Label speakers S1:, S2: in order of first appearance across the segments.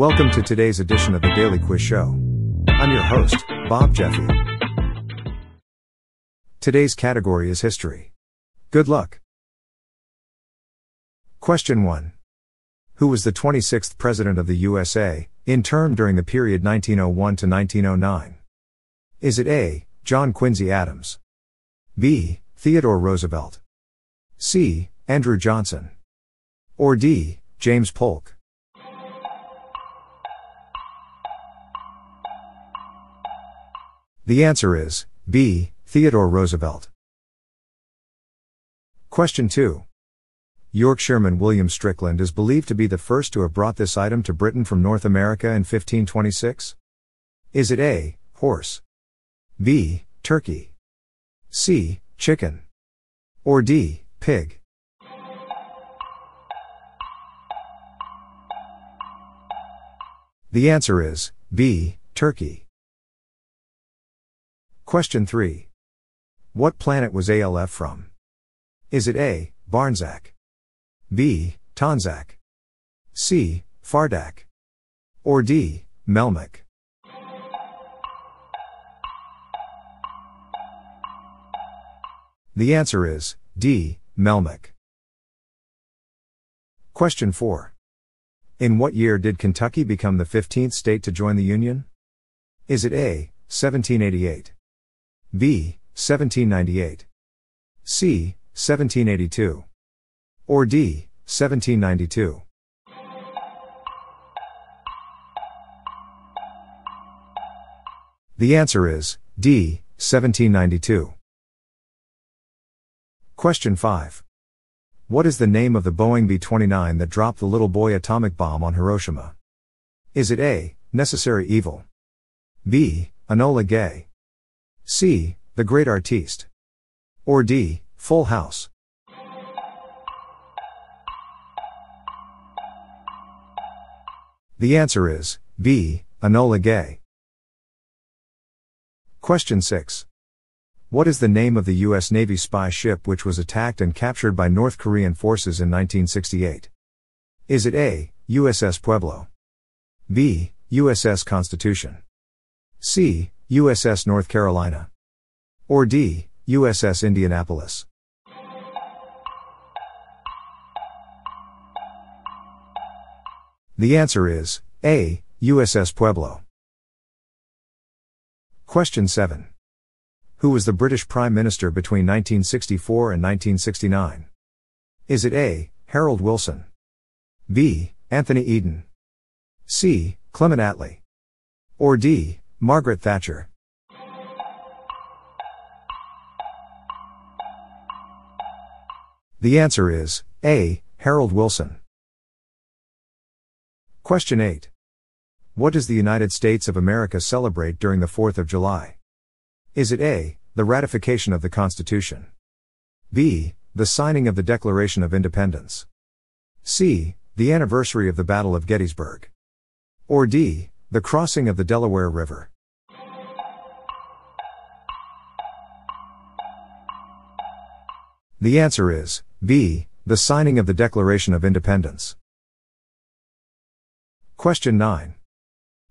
S1: Welcome to today's edition of the Daily Quiz Show. I'm your host, Bob Jeffy. Today's category is history. Good luck. Question 1. Who was the 26th President of the USA, in term during the period 1901 to 1909? Is it A. John Quincy Adams? B. Theodore Roosevelt? C. Andrew Johnson? Or D. James Polk? The answer is B. Theodore Roosevelt. Question 2. Yorkshireman William Strickland is believed to be the first to have brought this item to Britain from North America in 1526? Is it A. Horse? B. Turkey? C. Chicken? Or D. Pig? The answer is B. Turkey. Question 3. What planet was ALF from? Is it A. Barnzak? B. Tonzak? C. Fardak? Or D. Melmac? The answer is D. Melmac. Question 4. In what year did Kentucky become the 15th state to join the Union? Is it A. 1788? B. 1798. C. 1782. Or D. 1792. The answer is D. 1792. Question 5. What is the name of the Boeing B 29 that dropped the little boy atomic bomb on Hiroshima? Is it A. Necessary Evil? B. Enola Gay? C. The Great Artiste. Or D. Full House. The answer is B. Enola Gay. Question 6. What is the name of the U.S. Navy spy ship which was attacked and captured by North Korean forces in 1968? Is it A. USS Pueblo? B. USS Constitution? C. USS North Carolina? Or D. USS Indianapolis? The answer is A. USS Pueblo. Question 7. Who was the British Prime Minister between 1964 and 1969? Is it A. Harold Wilson? B. Anthony Eden? C. Clement Attlee? Or D. Margaret Thatcher. The answer is A. Harold Wilson. Question 8. What does the United States of America celebrate during the 4th of July? Is it A. The ratification of the Constitution? B. The signing of the Declaration of Independence? C. The anniversary of the Battle of Gettysburg? Or D. The crossing of the Delaware River? The answer is B. The signing of the Declaration of Independence. Question 9.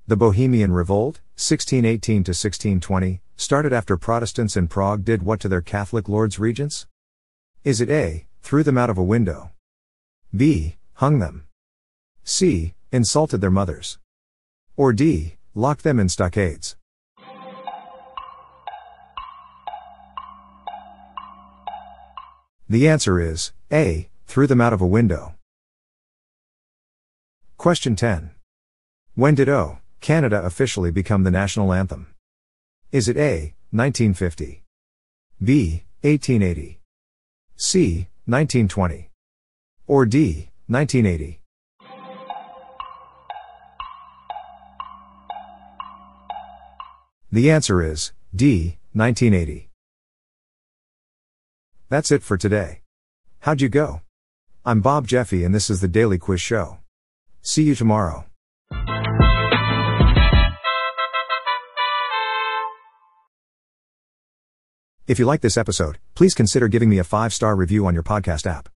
S1: The Bohemian Revolt, 1618 to 1620, started after Protestants in Prague did what to their Catholic lords regents? Is it A. Threw them out of a window? B. Hung them? C. Insulted their mothers? Or D. Lock them in stockades? The answer is A. Threw them out of a window. Question 10. When did O, Canada officially become the national anthem? Is it A. 1950? B. 1880? C. 1920? Or D. 1980. The answer is D, 1980. That's it for today. How'd you go? I'm Bob Jeffy and this is the Daily Quiz Show. See you tomorrow. If you like this episode, please consider giving me a five star review on your podcast app.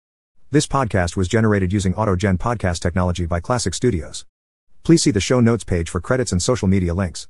S1: This podcast was generated using AutoGen podcast technology by Classic Studios. Please see the show notes page for credits and social media links.